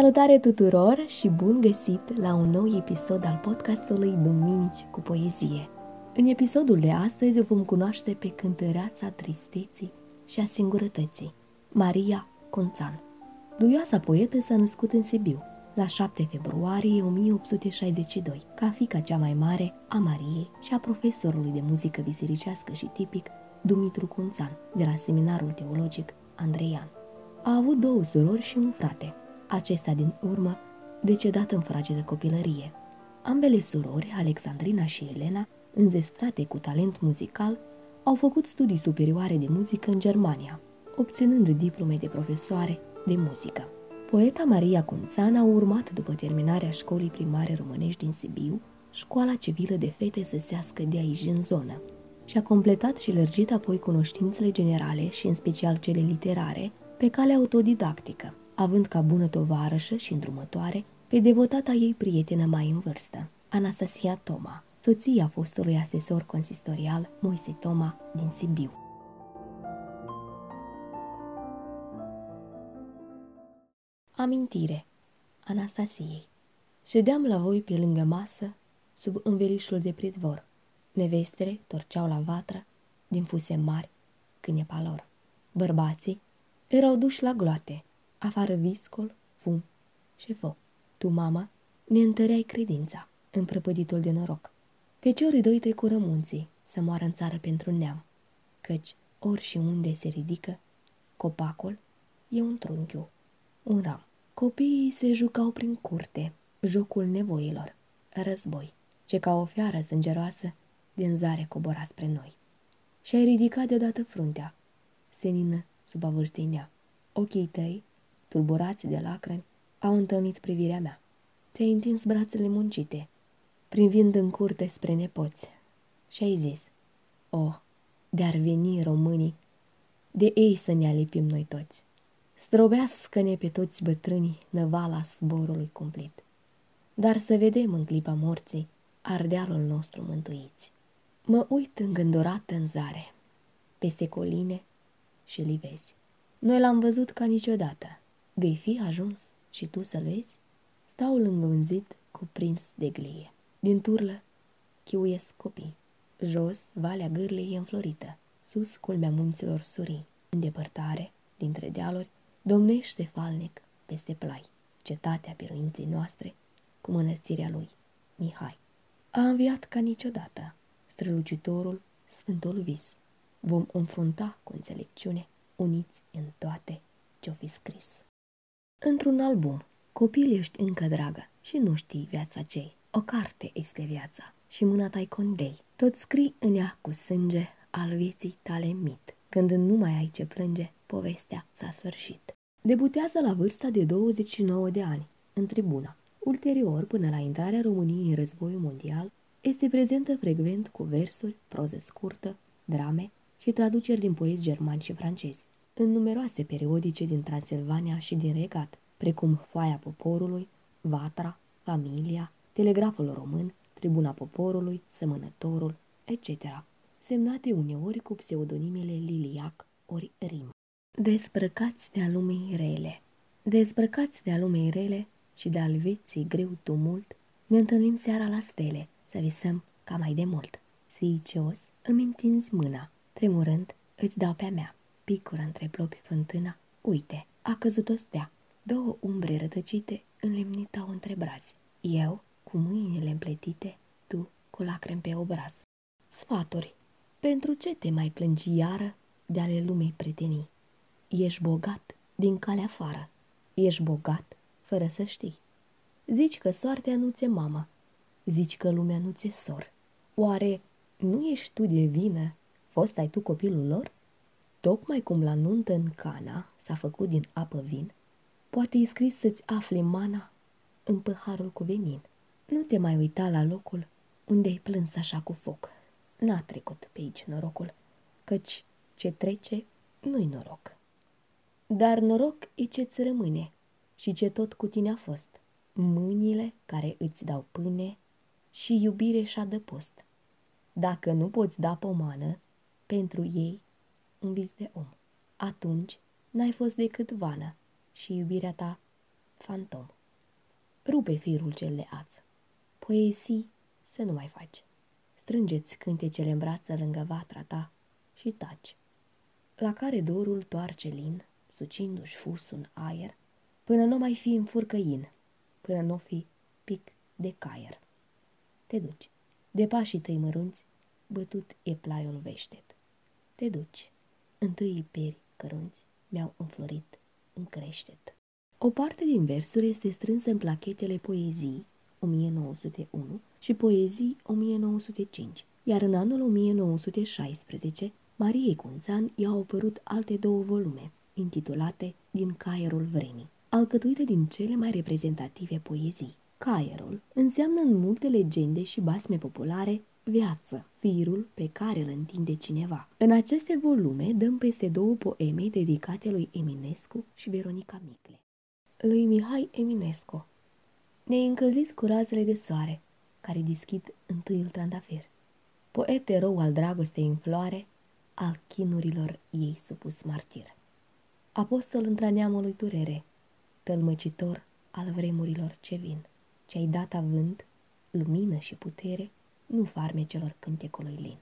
Salutare tuturor și bun găsit la un nou episod al podcastului Duminici cu Poezie. În episodul de astăzi o vom cunoaște pe cântăreața tristeții și a singurătății, Maria Conțan. Duioasa poetă s-a născut în Sibiu, la 7 februarie 1862, ca fica cea mai mare a Mariei și a profesorului de muzică bisericească și tipic, Dumitru Cunțan, de la seminarul teologic Andreian. A avut două surori și un frate, acesta din urmă decedat în fragedă copilărie. Ambele surori, Alexandrina și Elena, înzestrate cu talent muzical, au făcut studii superioare de muzică în Germania, obținând diplome de profesoare de muzică. Poeta Maria Cunțan a urmat după terminarea școlii primare românești din Sibiu, școala civilă de fete săsească de aici în zonă, și a completat și lărgit apoi cunoștințele generale și în special cele literare pe cale autodidactică, având ca bună tovarășă și îndrumătoare pe devotata ei prietenă mai în vârstă, Anastasia Toma, soția fostului asesor consistorial Moise Toma din Sibiu. Amintire Anastasiei Ședeam la voi pe lângă masă, sub învelișul de pridvor. Nevestele torceau la vatră din fuse mari, cânepa lor. Bărbații erau duși la gloate, afară viscol, fum și foc. Tu, mama, ne întăreai credința în prăpăditul de noroc. Feciorii doi trecură munții să moară în țară pentru neam, căci ori și unde se ridică, copacul e un trunchiu, un ram. Copiii se jucau prin curte, jocul nevoilor, război, ce ca o fiară sângeroasă din zare cobora spre noi. Și-ai ridicat deodată fruntea, senină sub avârsteinea. Ochii tăi, tulburați de lacrimi, au întâlnit privirea mea. Ți-ai întins brațele muncite, privind în curte spre nepoți, și ai zis, Oh, de-ar veni românii, de ei să ne alipim noi toți. Strobească-ne pe toți bătrânii năvala zborului cumplit. Dar să vedem în clipa morții ardealul nostru mântuiți. Mă uit îngândurat în zare, peste coline și livezi. Noi l-am văzut ca niciodată. Vei fi ajuns și tu să vezi? Stau lângă un zid cuprins de glie. Din turlă chiuiesc copii. Jos, valea gârlei e înflorită. Sus, culmea munților surii. În depărtare, dintre dealuri, domnește falnic peste plai. Cetatea biruinței noastre, cu mănăstirea lui, Mihai. A înviat ca niciodată strălucitorul, sfântul vis. Vom înfrunta cu înțelepciune, uniți în toate ce-o fi scris. Într-un album, copil ești încă dragă și nu știi viața cei. O carte este viața și mâna ta condei. Tot scrii în ea cu sânge al vieții tale mit. Când nu mai ai ce plânge, povestea s-a sfârșit. Debutează la vârsta de 29 de ani, în tribuna. Ulterior, până la intrarea României în războiul mondial, este prezentă frecvent cu versuri, proză scurtă, drame și traduceri din poezi germani și francezi, în numeroase periodice din Transilvania și din Regat, precum Foaia Poporului, Vatra, Familia, Telegraful Român, Tribuna Poporului, Sămănătorul, etc., semnate uneori cu pseudonimele Liliac ori Rim. Desprăcați de-a lumei rele Dezbrăcați de-a lumei rele și de-al vieții greu tumult, ne întâlnim seara la stele, să visăm ca mai de mult. Sfiicios, îmi întinzi mâna, tremurând, îți dau pe-a mea. Picură între plopi fântâna, uite, a căzut o stea. Două umbre rătăcite înlemnitau între brazi. Eu, cu mâinile împletite, tu, cu lacrimi pe obraz. Sfaturi, pentru ce te mai plângi iară de ale lumei pretenii? Ești bogat din calea afară, ești bogat fără să știi. Zici că soartea nu ți mama, zici că lumea nu ți sor. Oare nu ești tu de vină, fost ai tu copilul lor? Tocmai cum la nuntă în cana s-a făcut din apă vin, poate e scris să-ți afli mana în păharul cu venin. Nu te mai uita la locul unde ai plâns așa cu foc. N-a trecut pe aici norocul, căci ce trece nu-i noroc. Dar noroc e ce-ți rămâne și ce tot cu tine a fost. Mâinile care îți dau pâine și iubire și adăpost. Dacă nu poți da pomană, pentru ei un vis de om. Atunci n-ai fost decât vană și iubirea ta fantom. Rupe firul cel de ață. Poezii să nu mai faci. Strângeți cântecele în brață lângă vatra ta și taci. La care dorul toarce lin, sucindu-și fusul în aer, până nu mai fi în furcăin, până nu fi pic de caier. Te duci. De pașii tăi mărunți, bătut e plaiul veștet. Te duci. Întâi peri cărunți mi-au înflorit în creștet. O parte din versuri este strânsă în plachetele poezii 1901 și poezii 1905, iar în anul 1916 Mariei Cunțan i-au apărut alte două volume, intitulate Din caierul vremii, alcătuite din cele mai reprezentative poezii. Caierul înseamnă în multe legende și basme populare viață, firul pe care îl întinde cineva. În aceste volume dăm peste două poeme dedicate lui Eminescu și Veronica Micle. Lui Mihai Eminescu Ne-ai încălzit cu razele de soare, care deschid întâiul trandafir. Poet erou al dragostei în floare, al chinurilor ei supus martir. Apostol între neamului durere, tălmăcitor al vremurilor ce vin, ce-ai dat avânt, lumină și putere, nu farmecelor cântecului lin.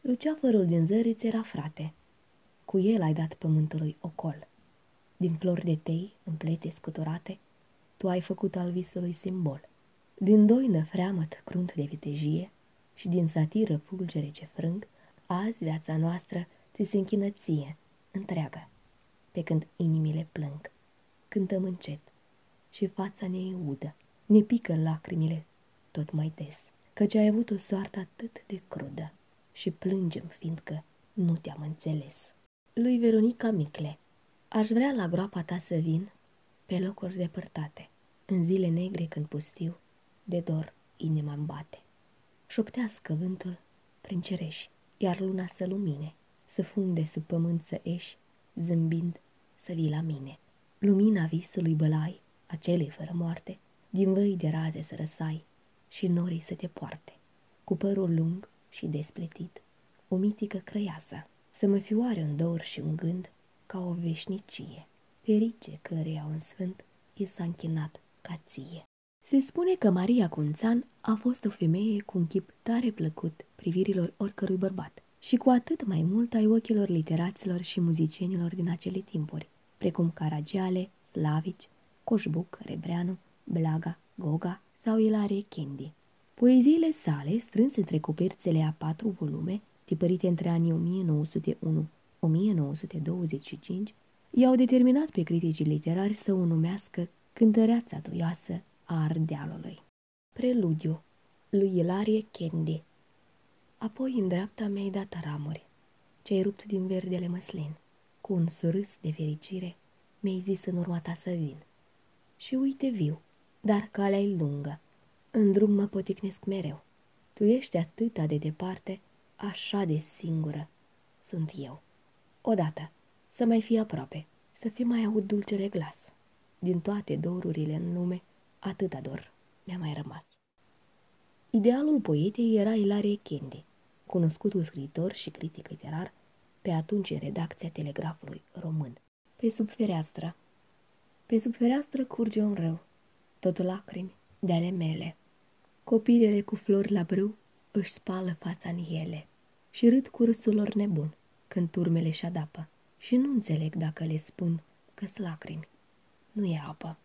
Luceafărul din zăriți era frate, cu el ai dat pământului ocol. Din flori de tei, în plete scuturate, tu ai făcut al visului simbol. Din doină freamăt crunt de vitejie și din satiră fulgere ce frâng, azi viața noastră ți se închină ție, întreagă, pe când inimile plâng. Cântăm încet și fața ne udă, ne pică lacrimile tot mai des, căci ai avut o soartă atât de crudă și plângem fiindcă nu te-am înțeles. Lui Veronica Micle Aș vrea la groapa ta să vin pe locuri depărtate, în zile negre când pustiu, de dor inima bate. Șoptească vântul prin cereși, iar luna să lumine, să funde sub pământ să ești, zâmbind să vii la mine. Lumina visului bălai, acelei fără moarte, din văi de raze să răsai și norii să te poarte. Cu părul lung și despletit, o mitică crăiasă, să mă fioare un dor și un gând, ca o veșnicie, ferice căreia un sfânt i s-a închinat ca ție. Se spune că Maria Cunțan a fost o femeie cu un chip tare plăcut privirilor oricărui bărbat și cu atât mai mult ai ochilor literaților și muzicienilor din acele timpuri, precum Caragiale, Slavici, Coșbuc, Rebreanu, Blaga, Goga sau Ilarie Kendi. Poeziile sale, strânse între coperțele a patru volume, tipărite între anii 1901 1925, i-au determinat pe criticii literari să o numească cântăreața duioasă a Ardealului. Preludiu lui Ilarie Kendi Apoi în dreapta mea-ai dat ramuri, ce-ai rupt din verdele măslin. Cu un surâs de fericire mi-ai zis în urma ta să vin. Și uite viu, dar calea e lungă, în drum mă poticnesc mereu. Tu ești atâta de departe, așa de singură sunt eu. Odată, să mai fie aproape, să fi mai aud dulcele glas. Din toate dorurile în lume, atâta dor mi-a mai rămas. Idealul poetei era Ilarie Kendi, cunoscutul scriitor și critic literar, pe atunci în redacția Telegrafului Român. Pe sub fereastră. Pe sub fereastră curge un râu, tot lacrimi de ale mele. Copilele cu flori la brâu își spală fața în ele și râd cu râsul lor nebun când turmele și adapă și nu înțeleg dacă le spun că s lacrimi. Nu e apă.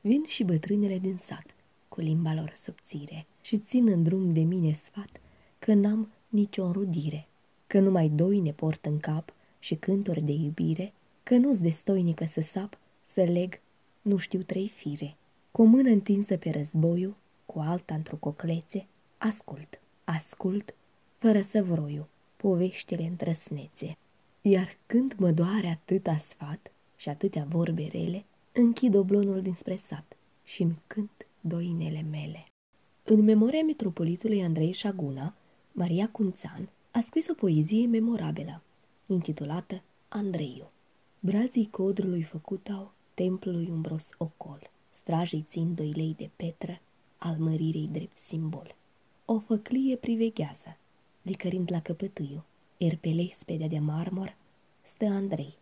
Vin și bătrânele din sat, cu limba lor subțire, și țin în drum de mine sfat că n-am nicio înrudire, că numai doi ne port în cap și cânturi de iubire, că nu-s destoinică să sap, să leg, nu știu trei fire. Cu o mână întinsă pe războiu, cu alta într-o coclețe, ascult, ascult, fără să vroiu, poveștile întrăsnețe. Iar când mă doare atâta sfat și atâtea vorbe rele, închid oblonul dinspre sat și îmi cânt doinele mele. În memoria metropolitului Andrei Șaguna, Maria Cunțan a scris o poezie memorabilă, intitulată Andreiu. Brazii codrului făcut au templului umbros ocol, strajii țin doi lei de petră, al mărirei drept simbol. O făclie priveghează, licărind la căpătâiu, iar pe lespedea de marmur stă Andrei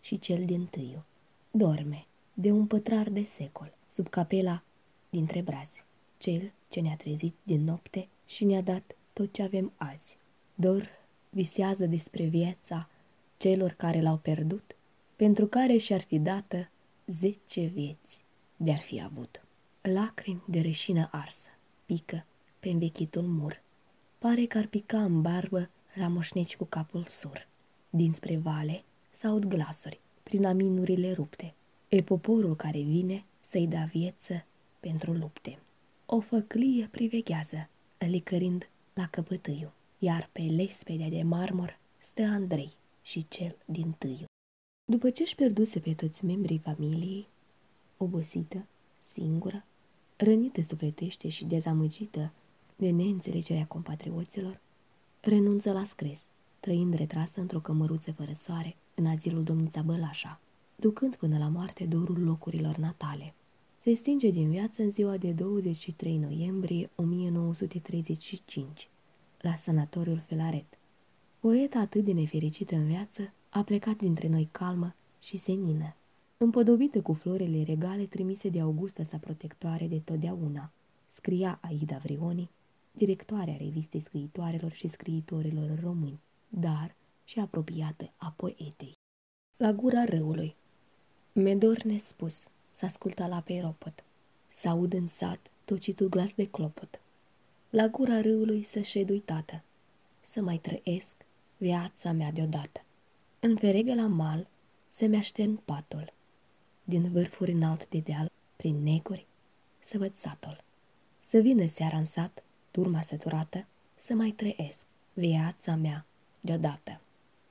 și cel din tâiu. Dorme de un pătrar de secol, sub capela dintre brazi, cel ce ne-a trezit din nopte și ne-a dat tot ce avem azi. Dor visează despre viața celor care l-au pierdut, pentru care și-ar fi dată zece vieți de-ar fi avut. Lacrimi de reșină arsă pică pe învechitul mur. Pare că ar pica în barbă la moșneci cu capul sur. Dinspre vale s-aud glasuri prin aminurile rupte. E poporul care vine să-i da vieță pentru lupte. O făclie priveghează, licărind la căpătâiu, iar pe lespedea de marmur stă Andrei și cel din tâiu. După ce își pierduse pe toți membrii familiei, obosită, singură, rănită sufletește și dezamăgită de neînțelegerea compatrioților, renunță la scres, trăind retrasă într-o cămăruță fără soare în azilul domnița Bălașa, ducând până la moarte dorul locurilor natale. Se stinge din viață în ziua de 23 noiembrie 1935, la sanatoriul Felaret. Poeta atât de nefericită în viață a plecat dintre noi calmă și senină, împodobită cu florile regale trimise de Augusta sa protectoare de totdeauna, scria Aida Vrioni, directoarea revistei scriitoarelor și scriitorilor români, dar și apropiată a poetei. La gura râului. Medor nespus s-a ascultat la peropot. S-aud în sat tocitul glas de clopot. La gura râului să șed uitată, să mai trăiesc viața mea deodată. În feregă la mal se mi patul, din vârfuri înalt de deal, prin neguri, să văd satul. Să vină seara în sat, turma săturată, să mai trăiesc viața mea deodată.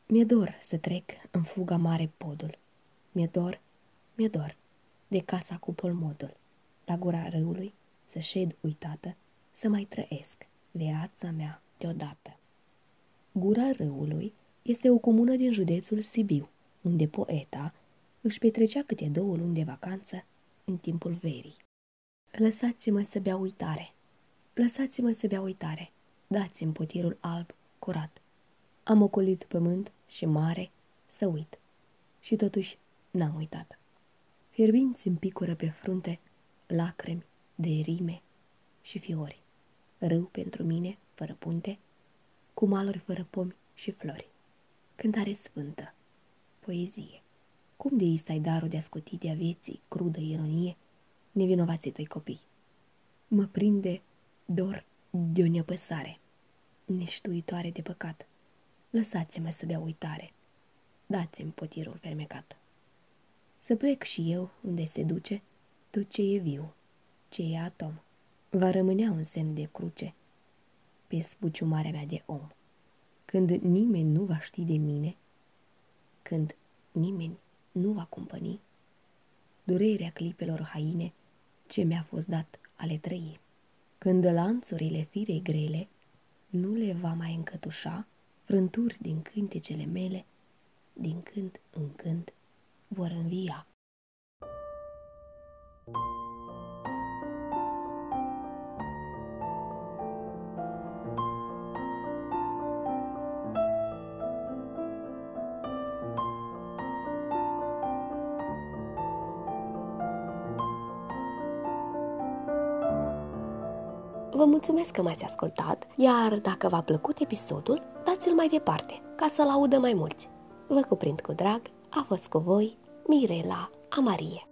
Mi-e dor să trec în fuga mare podul. Mi-e dor, mi-e dor de casa cu polmodul. La gura râului să șed uitată, să mai trăiesc viața mea deodată. Gura râului este o comună din județul Sibiu, unde poeta își petrecea câte două luni de vacanță în timpul verii. Lăsați-mă să beau uitare, lăsați-mă să beau uitare, dați-mi potirul alb, curat. Am ocolit pământ și mare să uit și totuși n-am uitat. Fierbinți îmi picură pe frunte lacrimi de rime și fiori. Râu pentru mine, fără punte, cu maluri fără pomi și flori. Cântare sfântă, poezie. Cum de ei stai darul de a scuti de a vieții crudă ironie, nevinovații tăi copii? Mă prinde dor de o nepăsare, neștuitoare de păcat. Lăsați-mă să bea uitare, dați-mi potirul fermecat. Să plec și eu unde se duce tot ce e viu, ce e atom. Va rămânea un semn de cruce pe spuciumarea mea de om. Când nimeni nu va ști de mine, când nimeni nu va cumpăni, durerea clipelor haine ce mi-a fost dat ale trăi. Când lanțurile firei grele nu le va mai încătușa, frânturi din cântecele mele, din când în când vor învia. Vă mulțumesc că m-ați ascultat, iar dacă v-a plăcut episodul, dați-l mai departe, ca să-l audă mai mulți. Vă cuprind cu drag, a fost cu voi Mirela Amarie.